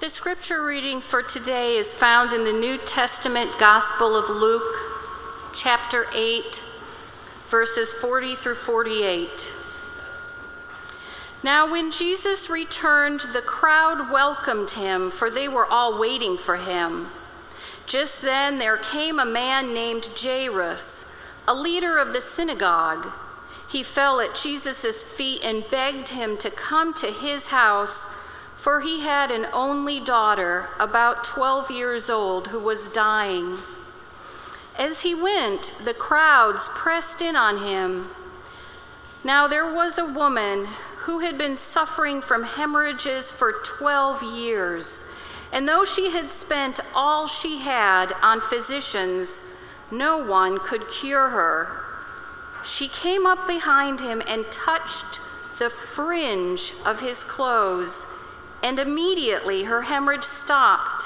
The scripture reading for today is found in the New Testament Gospel of Luke, chapter 8, verses 40 through 48. Now, when Jesus returned, the crowd welcomed him, for they were all waiting for him. Just then there came a man named Jairus, a leader of the synagogue. He fell at Jesus' feet and begged him to come to his house for he had an only daughter, about 12 years old, who was dying. As he went, the crowds pressed in on him. Now there was a woman who had been suffering from hemorrhages for 12 years, and though she had spent all she had on physicians, no one could cure her. She came up behind him and touched the fringe of his clothes and immediately her hemorrhage stopped.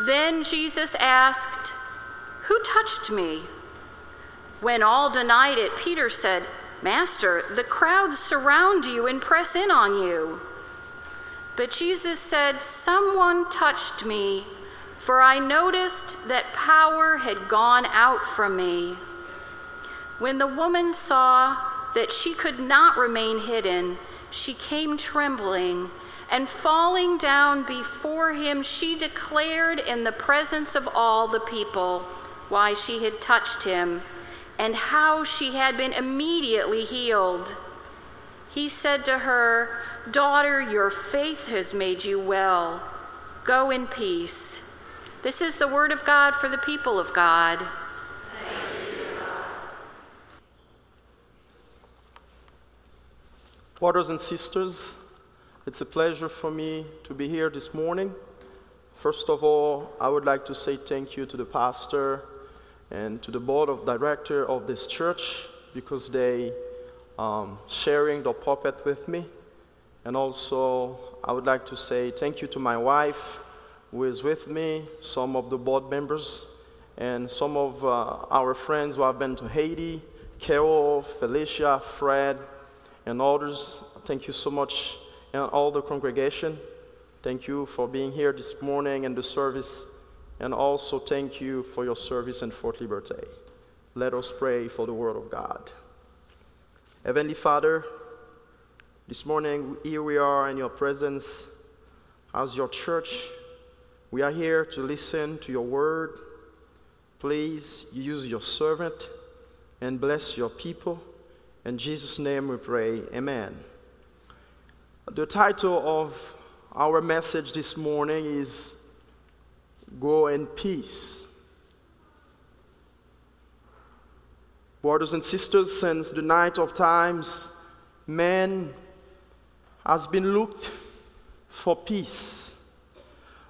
Then Jesus asked, Who touched me? When all denied it, Peter said, Master, the crowds surround you and press in on you. But Jesus said, Someone touched me, for I noticed that power had gone out from me. When the woman saw that she could not remain hidden, she came trembling, and falling down before him, she declared in the presence of all the people why she had touched him and how she had been immediately healed. He said to her, Daughter, your faith has made you well. Go in peace. This is the word of God for the people of God. Brothers and sisters, it's a pleasure for me to be here this morning. First of all, I would like to say thank you to the pastor and to the board of director of this church because they um, sharing the pulpit with me. And also, I would like to say thank you to my wife who is with me, some of the board members, and some of uh, our friends who have been to Haiti, Carol, Felicia, Fred, and others. Thank you so much, and all the congregation. Thank you for being here this morning and the service, and also thank you for your service in Fort Liberté. Let us pray for the Word of God. Heavenly Father, this morning here we are in your presence as your church. We are here to listen to your word. Please use your servant and bless your people. In Jesus' name we pray, Amen. The title of our message this morning is Go in Peace. Brothers and sisters, since the night of times, man has been looked for peace.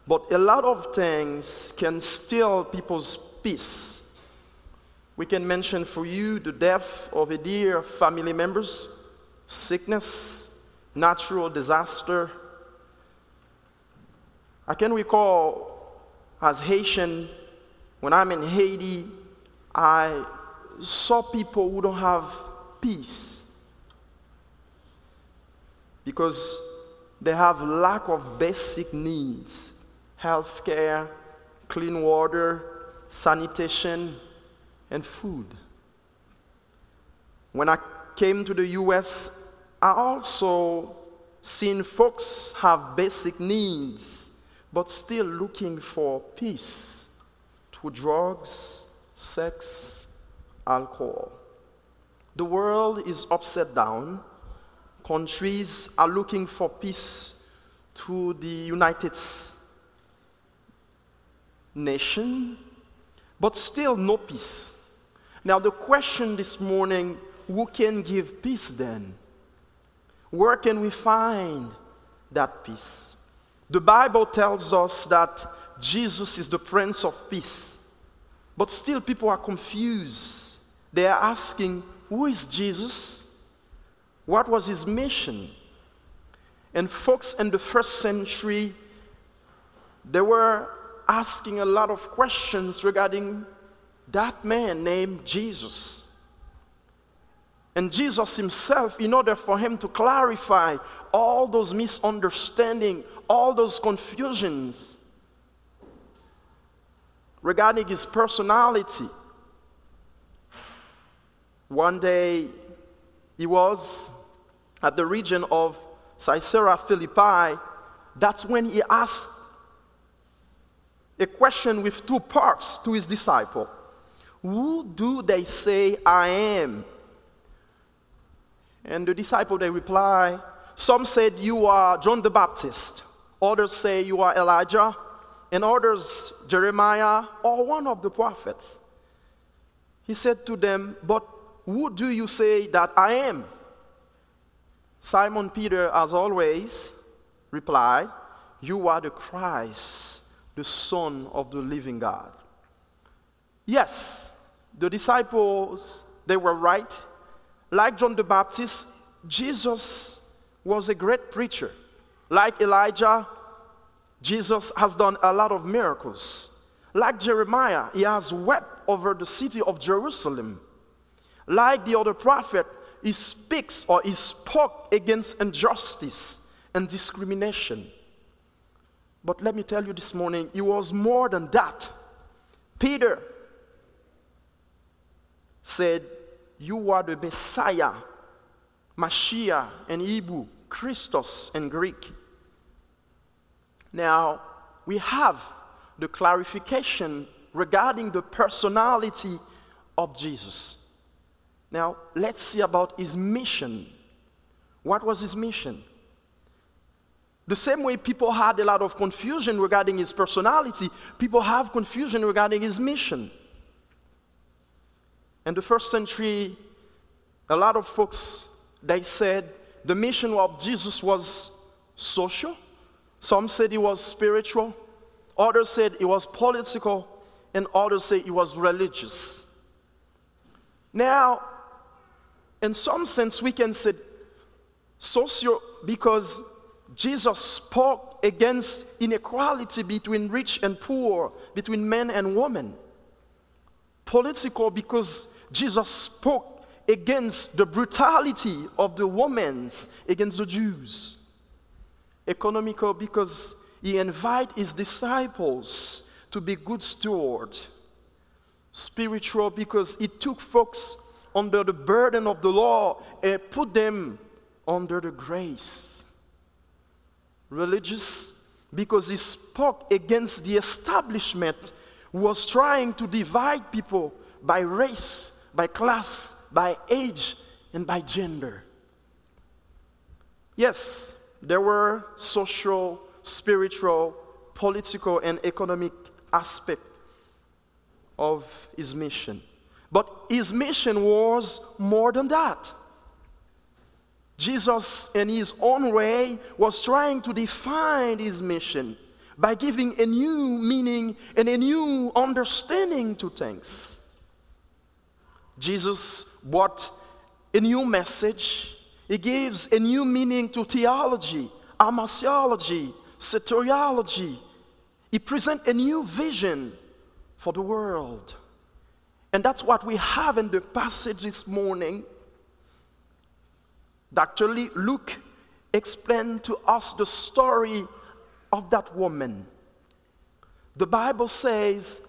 But a lot of things can steal people's peace. We can mention for you the death of a dear family members, sickness, natural disaster. I can recall as Haitian, when I'm in Haiti, I saw people who don't have peace because they have lack of basic needs health care clean water sanitation and food. When I came to the US, I also seen folks have basic needs, but still looking for peace through drugs, sex, alcohol. The world is upside down. Countries are looking for peace through the United Nation, but still no peace. Now, the question this morning who can give peace then? Where can we find that peace? The Bible tells us that Jesus is the Prince of Peace, but still people are confused. They are asking, Who is Jesus? What was his mission? And folks in the first century, they were asking a lot of questions regarding that man named Jesus. And Jesus himself, in order for him to clarify all those misunderstandings, all those confusions regarding his personality, one day he was at the region of Caesarea Philippi. That's when he asked a question with two parts to his disciple Who do they say I am? And the disciple they reply, Some said you are John the Baptist, others say you are Elijah, and others Jeremiah or one of the prophets. He said to them, But who do you say that I am? Simon Peter, as always, replied, You are the Christ, the Son of the living God. Yes, the disciples, they were right. Like John the Baptist, Jesus was a great preacher. Like Elijah, Jesus has done a lot of miracles. Like Jeremiah, he has wept over the city of Jerusalem. Like the other prophet, he speaks or he spoke against injustice and discrimination. But let me tell you this morning, he was more than that. Peter said, You are the Messiah, Mashiach in Hebrew, Christos in Greek. Now, we have the clarification regarding the personality of Jesus. Now, let's see about his mission. What was his mission? The same way people had a lot of confusion regarding his personality, people have confusion regarding his mission. In the first century, a lot of folks they said the mission of Jesus was social. Some said it was spiritual. Others said it was political. And others said it was religious. Now, in some sense, we can say social because Jesus spoke against inequality between rich and poor, between men and women. Political because Jesus spoke against the brutality of the Romans against the Jews. Economical because he invited his disciples to be good stewards. Spiritual because he took folks under the burden of the law and put them under the grace. Religious, because he spoke against the establishment who was trying to divide people by race, by class, by age, and by gender. Yes, there were social, spiritual, political, and economic aspects of his mission. But his mission was more than that. Jesus, in his own way, was trying to define his mission by giving a new meaning and a new understanding to things. Jesus brought a new message. He gives a new meaning to theology, amasiology, soteriology. He presents a new vision for the world. And that's what we have in the passage this morning. Dr. Luke explained to us the story of that woman. The Bible says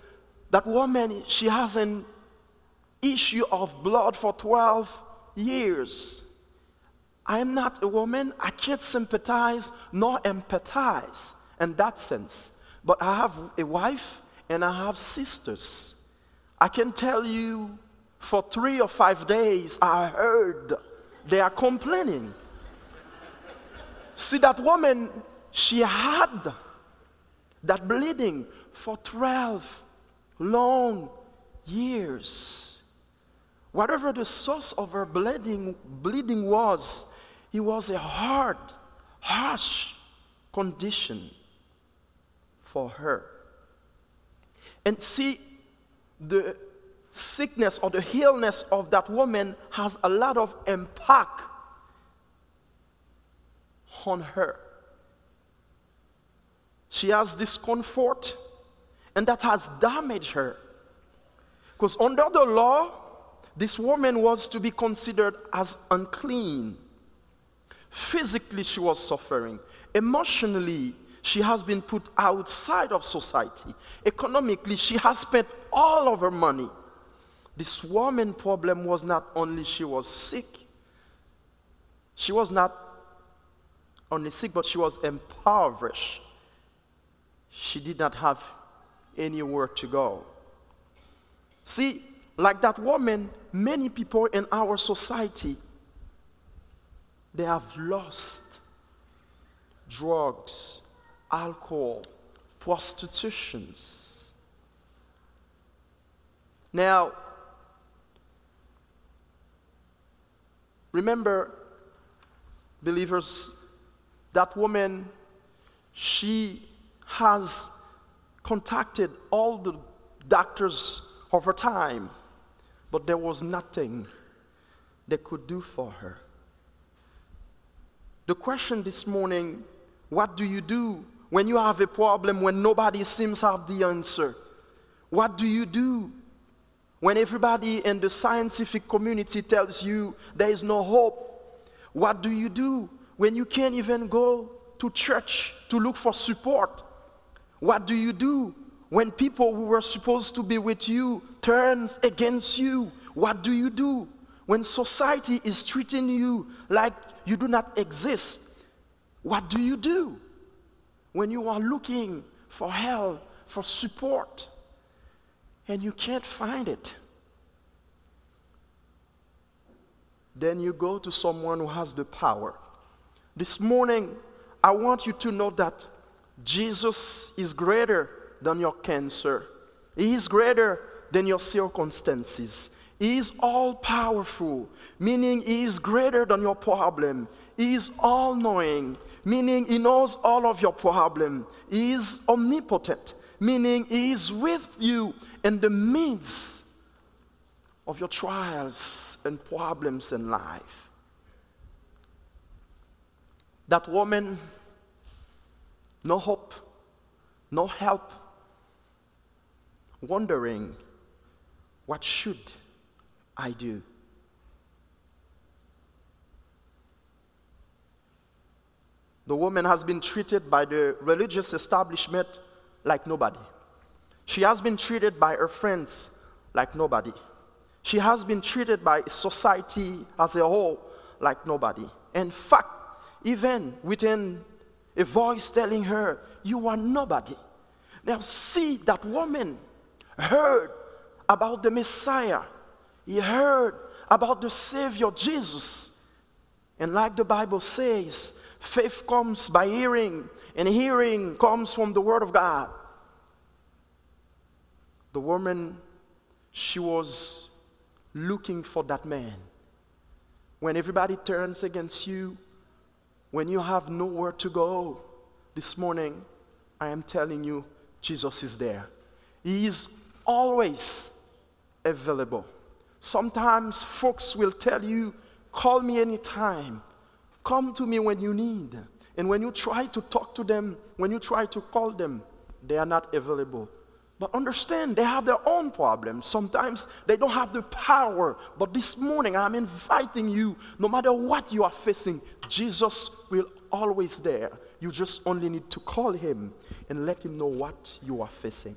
that woman, she has an issue of blood for 12 years. I am not a woman. I can't sympathize nor empathize in that sense. But I have a wife and I have sisters. I can tell you for three or five days, I heard they are complaining. See, that woman, she had that bleeding for 12 long years. Whatever the source of her bleeding, bleeding was, it was a hard, harsh condition for her. And see, the sickness or the illness of that woman has a lot of impact on her. She has discomfort, and that has damaged her. Because under the law, this woman was to be considered as unclean. Physically, she was suffering. Emotionally, she has been put outside of society. Economically, she has spent all of her money. This woman problem was not only she was sick, she was not only sick, but she was impoverished. She did not have anywhere to go. See, like that woman, many people in our society, they have lost drugs, alcohol, prostitutions. Now, remember, believers, that woman, she has contacted all the doctors of her time, but there was nothing they could do for her. The question this morning what do you do when you have a problem when nobody seems to have the answer? What do you do when everybody in the scientific community tells you there is no hope? What do you do when you can't even go to church to look for support? What do you do when people who were supposed to be with you turns against you? What do you do when society is treating you like you do not exist? What do you do when you are looking for help, for support, and you can't find it? Then you go to someone who has the power. This morning, I want you to know that Jesus is greater than your cancer, He is greater than your circumstances. He is all powerful, meaning He is greater than your problem. He is all knowing meaning he knows all of your problem. He is omnipotent, meaning he is with you in the midst of your trials and problems in life. That woman, no hope, no help, wondering, what should I do? The woman has been treated by the religious establishment like nobody. She has been treated by her friends like nobody. She has been treated by society as a whole like nobody. In fact, even within a voice telling her, You are nobody. Now, see that woman heard about the Messiah, he heard about the Savior Jesus. And like the Bible says, Faith comes by hearing, and hearing comes from the Word of God. The woman, she was looking for that man. When everybody turns against you, when you have nowhere to go, this morning, I am telling you, Jesus is there. He is always available. Sometimes folks will tell you, call me anytime. Come to me when you need. And when you try to talk to them, when you try to call them, they are not available. But understand, they have their own problems. Sometimes they don't have the power. But this morning, I'm inviting you, no matter what you are facing, Jesus will always there. You just only need to call him and let him know what you are facing.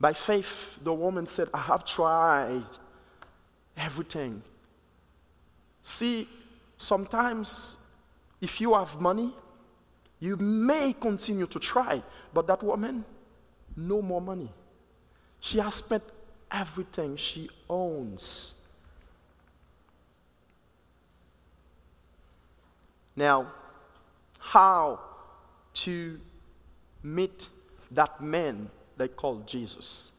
By faith, the woman said, I have tried everything. See, Sometimes, if you have money, you may continue to try, but that woman, no more money. She has spent everything she owns. Now, how to meet that man they call Jesus?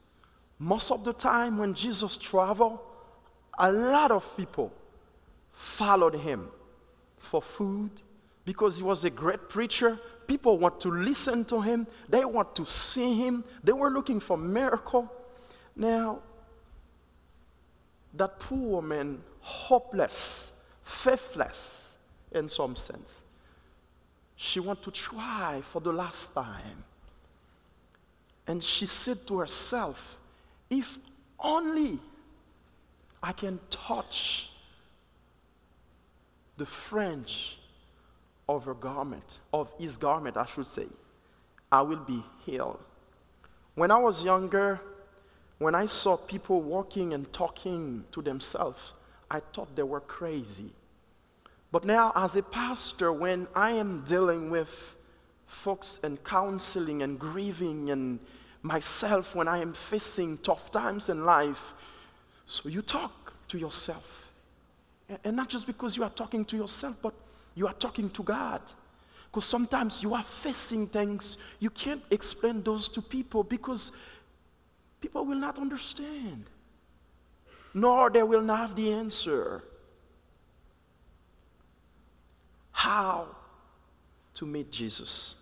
Most of the time, when Jesus traveled, a lot of people followed him for food because he was a great preacher. People want to listen to him, they want to see him, they were looking for miracle. Now, that poor woman, hopeless, faithless in some sense, she want to try for the last time. And she said to herself, if only I can touch the fringe of her garment, of his garment, I should say, I will be healed. When I was younger, when I saw people walking and talking to themselves, I thought they were crazy. But now, as a pastor, when I am dealing with folks and counseling and grieving and myself when I am facing tough times in life, so you talk to yourself. And not just because you are talking to yourself, but you are talking to God. Because sometimes you are facing things, you can't explain those to people because people will not understand, nor they will not have the answer. How to meet Jesus?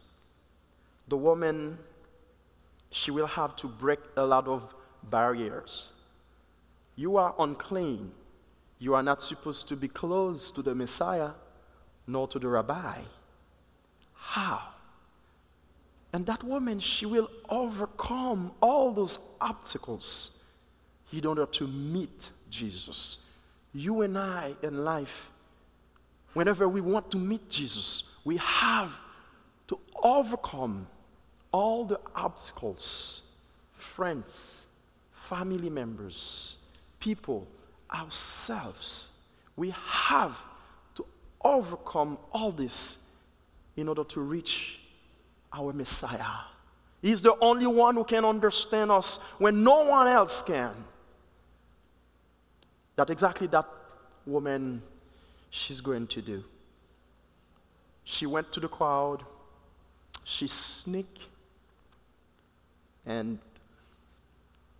The woman, she will have to break a lot of barriers. You are unclean. You are not supposed to be close to the Messiah nor to the rabbi. How? And that woman, she will overcome all those obstacles in order to meet Jesus. You and I in life, whenever we want to meet Jesus, we have to overcome all the obstacles friends, family members, people, ourselves. We have to overcome all this in order to reach our Messiah. He's the only one who can understand us when no one else can. That exactly that woman she's going to do. She went to the crowd, she sneaked, and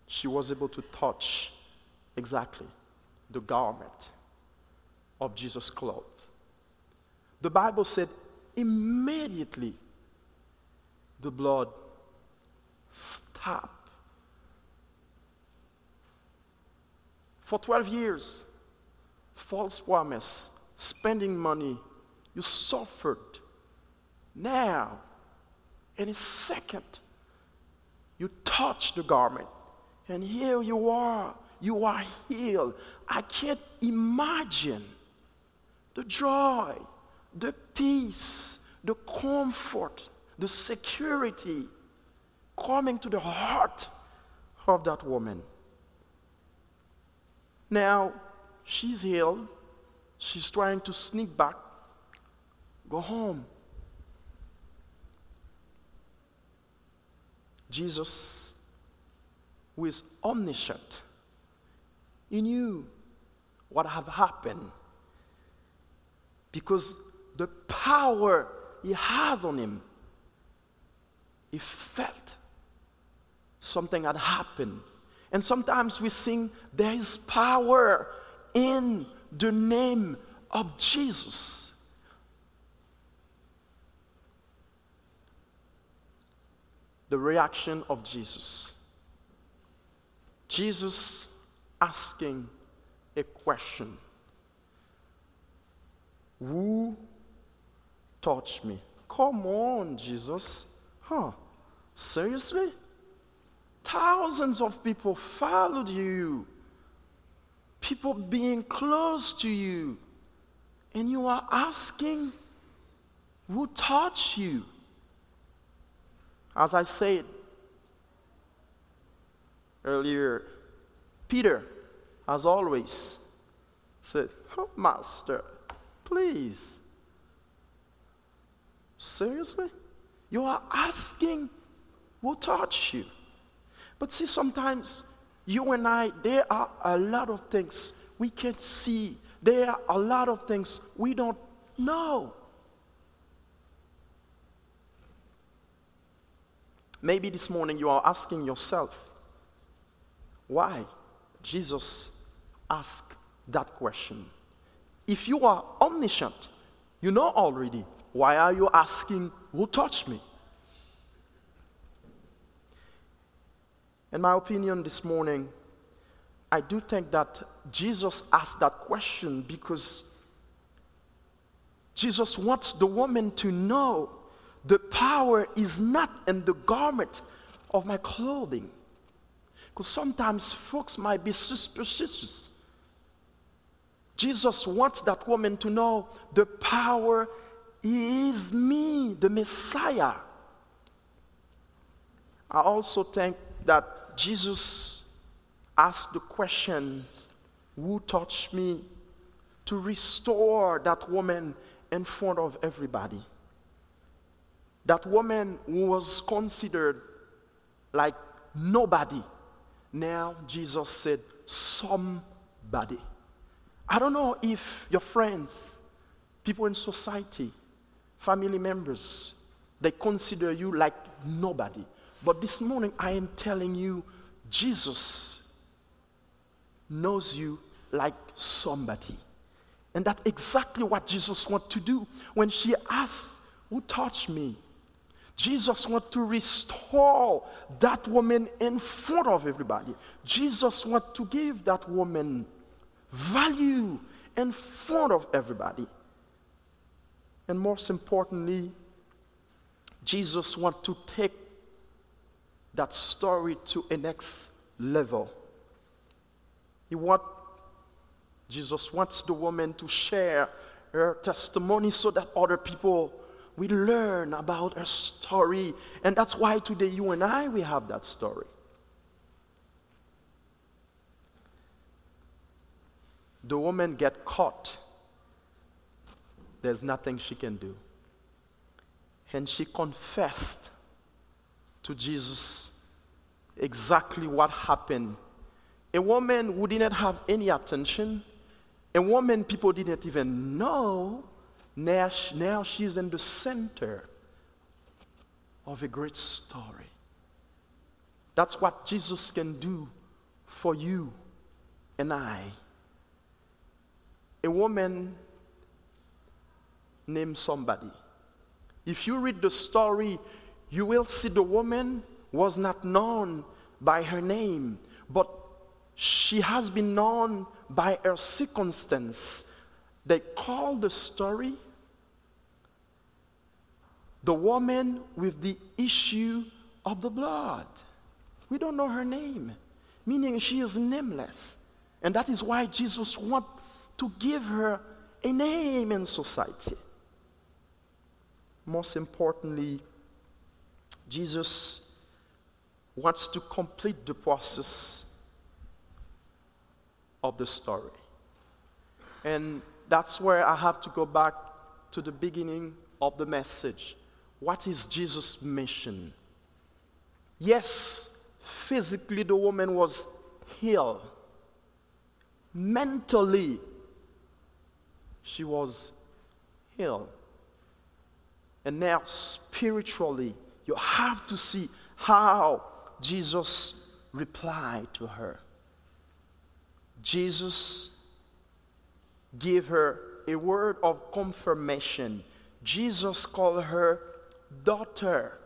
she was able to touch exactly the garment of Jesus' clothes. The Bible said immediately the blood stopped. For 12 years, false promise, spending money, you suffered. Now, in a second, you touch the garment, and here you are. You are healed. I can't imagine the joy, the peace, the comfort, the security coming to the heart of that woman. Now, she's healed. She's trying to sneak back, go home. Jesus, who is omniscient, he knew what had happened because the power he had on him, he felt something had happened. And sometimes we sing, There is power in the name of Jesus. The reaction of Jesus. Jesus asking a question Who touch me. Come on, Jesus. Huh? Seriously? Thousands of people followed you. People being close to you. And you are asking, who touched you? As I said earlier, Peter, as always, said, oh, Master, please Seriously? You are asking who touched you. But see, sometimes you and I, there are a lot of things we can't see. There are a lot of things we don't know. Maybe this morning you are asking yourself, why Jesus asked that question. If you are omniscient, you know already why are you asking, Who touched me? In my opinion, this morning, I do think that Jesus asked that question because Jesus wants the woman to know the power is not in the garment of my clothing. Because sometimes folks might be suspicious Jesus wants that woman to know the power is me, the Messiah. I also think that Jesus asked the question, Who touched me? to restore that woman in front of everybody. That woman who was considered like nobody. Now Jesus said, Somebody. I don't know if your friends, people in society, family members, they consider you like nobody. But this morning I am telling you, Jesus knows you like somebody. And that's exactly what Jesus wants to do. When she asks, Who touched me? Jesus wants to restore that woman in front of everybody. Jesus wants to give that woman value in front of everybody. And most importantly, Jesus wants to take that story to a next level. He want, Jesus wants the woman to share her testimony so that other people will learn about her story. And that's why today you and I, we have that story. the woman get caught, there's nothing she can do. And she confessed to Jesus exactly what happened. A woman who didn't have any attention, a woman people didn't even know, now, now she's in the center of a great story. That's what Jesus can do for you and I a woman named somebody. If you read the story, you will see the woman was not known by her name, but she has been known by her circumstance. They call the story the woman with the issue of the blood. We don't know her name, meaning she is nameless. And that is why Jesus wants to give her a name in society. Most importantly, Jesus wants to complete the process of the story. And that's where I have to go back to the beginning of the message. What is Jesus' mission? Yes, physically the woman was healed. Mentally, she was healed. And now, spiritually, you have to see how Jesus replied to her. Jesus gave her a word of confirmation. Jesus called her daughter.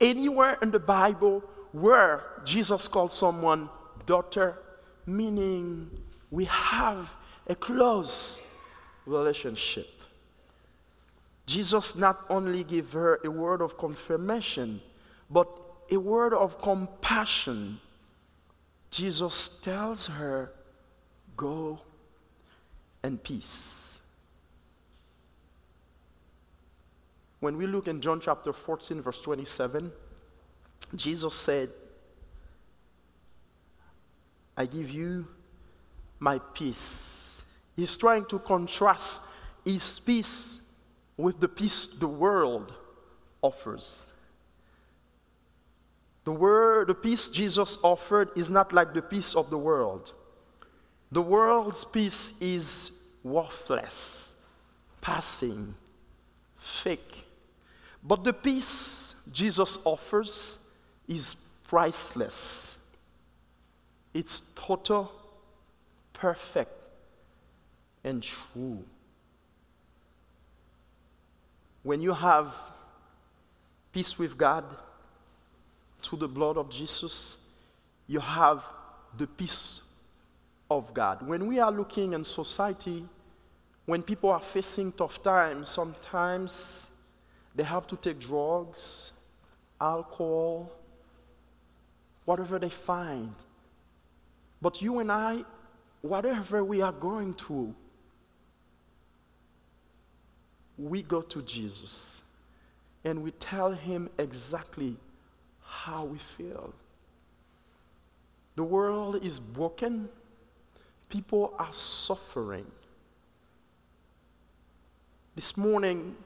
Anywhere in the Bible where Jesus called someone daughter, meaning we have a close relationship. Jesus not only gave her a word of confirmation, but a word of compassion. Jesus tells her, Go and peace. When we look in John chapter 14, verse 27, Jesus said, I give you my peace He's trying to contrast his peace with the peace the world offers. The word, the peace Jesus offered is not like the peace of the world. The world's peace is worthless, passing, fake. But the peace Jesus offers is priceless. It's total, perfect, and true. When you have peace with God through the blood of Jesus, you have the peace of God. When we are looking in society, when people are facing tough times, sometimes they have to take drugs, alcohol, whatever they find. But you and I, whatever we are going through, we go to Jesus and we tell him exactly how we feel. The world is broken, people are suffering. This morning,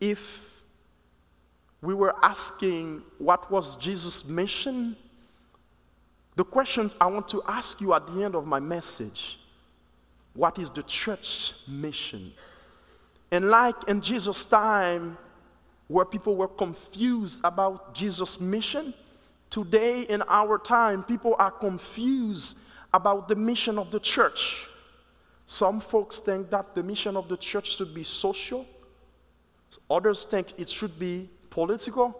if we were asking what was Jesus' mission, the questions I want to ask you at the end of my message what is the church mission? And like in Jesus' time, where people were confused about Jesus' mission, today in our time, people are confused about the mission of the church. Some folks think that the mission of the church should be social, others think it should be political.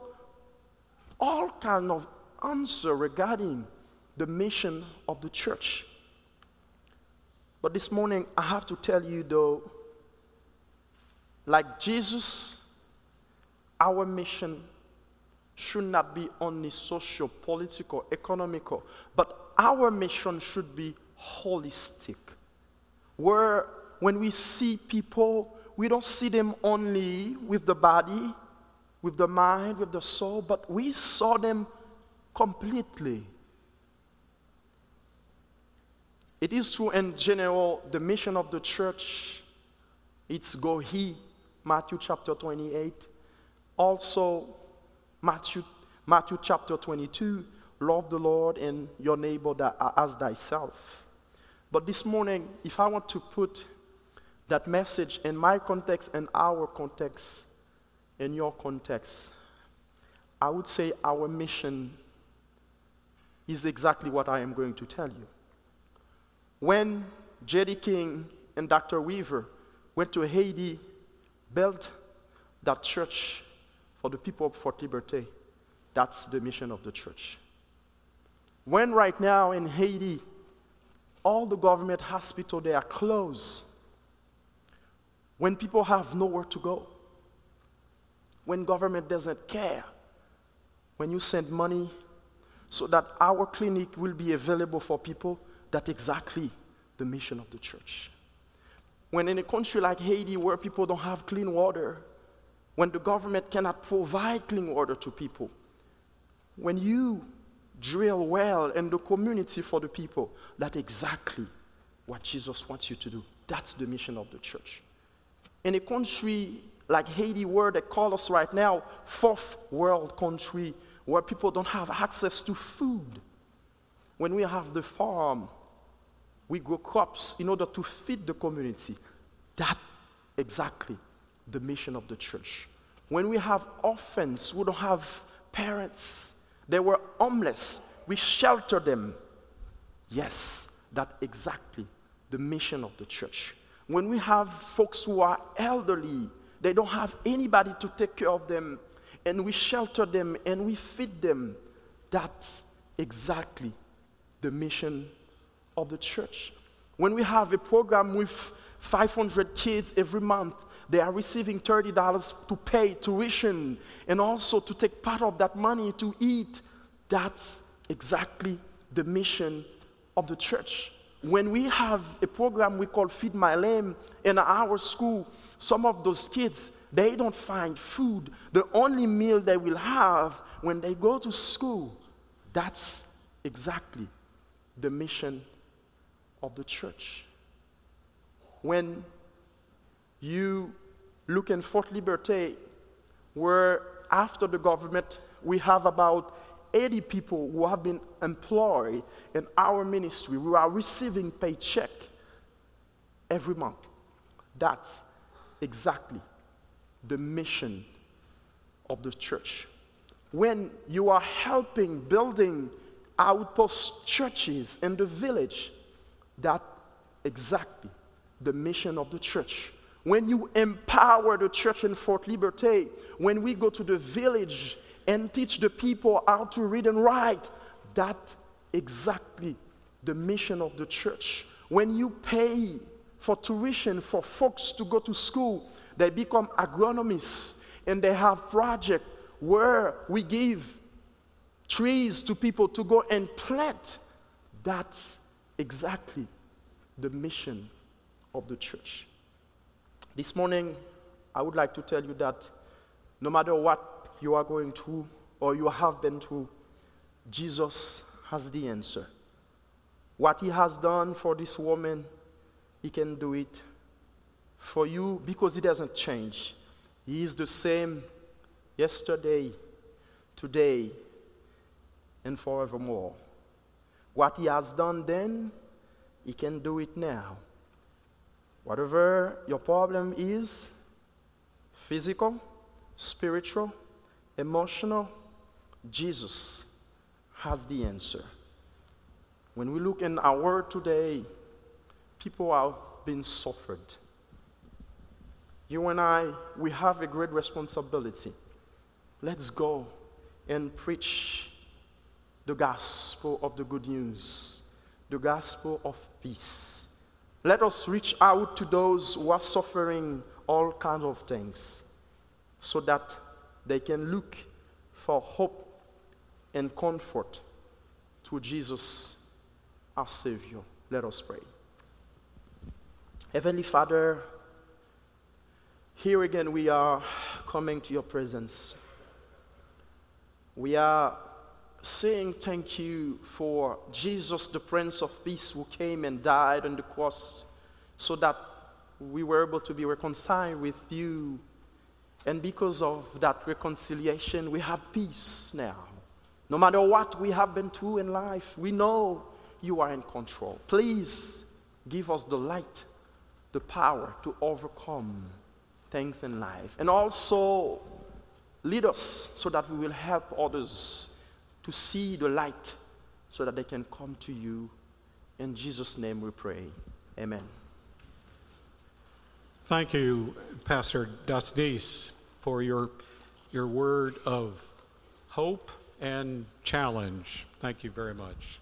All kind of answer regarding the mission of the church. But this morning, I have to tell you though, like Jesus, our mission should not be only social, political, economical, but our mission should be holistic. Where when we see people, we don't see them only with the body, with the mind, with the soul, but we saw them completely. It is true in general, the mission of the church, it's go he, Matthew chapter 28. Also, Matthew, Matthew chapter 22, love the Lord and your neighbor as thyself. But this morning, if I want to put that message in my context and our context, in your context, I would say our mission is exactly what I am going to tell you. When J.D. King and Dr. Weaver went to Haiti, built that church for the people of Fort that's the mission of the church. When right now in Haiti, all the government hospitals they are closed, when people have nowhere to go, when government doesn't care, when you send money so that our clinic will be available for people, that's exactly the mission of the church. When in a country like Haiti, where people don't have clean water, when the government cannot provide clean water to people, when you drill well in the community for the people, that's exactly what Jesus wants you to do. That's the mission of the church. In a country like Haiti, where they call us right now, fourth world country, where people don't have access to food, when we have the farm, we grow crops in order to feed the community. That exactly the mission of the church. When we have orphans who don't have parents, they were homeless, we shelter them. Yes, that exactly the mission of the church. When we have folks who are elderly, they don't have anybody to take care of them, and we shelter them and we feed them. That's exactly the mission of the church. When we have a program with 500 kids every month, they are receiving $30 to pay tuition and also to take part of that money to eat. That's exactly the mission of the church. When we have a program we call Feed My Lame in our school, some of those kids, they don't find food. The only meal they will have when they go to school, that's exactly the mission of the church. When you look in Fort Liberté, where after the government, we have about 80 people who have been employed in our ministry. We are receiving paycheck every month. That's exactly the mission of the church. When you are helping building outpost churches in the village. That exactly the mission of the church. When you empower the church in Fort Liberté, when we go to the village and teach the people how to read and write, that exactly the mission of the church. When you pay for tuition for folks to go to school, they become agronomists and they have projects where we give trees to people to go and plant. That's exactly the mission of the church. This morning, I would like to tell you that no matter what you are going through or you have been through, Jesus has the answer. What he has done for this woman, he can do it for you because he doesn't change. He is the same yesterday, today, and forevermore. What he has done then, he can do it now. Whatever your problem is physical, spiritual, emotional Jesus has the answer. When we look in our world today, people have been suffered. You and I, we have a great responsibility. Let's go and preach the gospel of the good news, the gospel of peace. Let us reach out to those who are suffering all kinds of things so that they can look for hope and comfort to Jesus, our Savior. Let us pray. Heavenly Father, here again we are coming to your presence. We are saying thank you for Jesus, the Prince of Peace, who came and died on the cross so that we were able to be reconciled with you. And because of that reconciliation, we have peace now. No matter what we have been through in life, we know you are in control. Please give us the light, the power to overcome things in life. And also lead us so that we will help others to see the light so that they can come to you. In Jesus' name we pray. Amen. Thank you, Pastor Dasnis, for your, your word of hope and challenge. Thank you very much.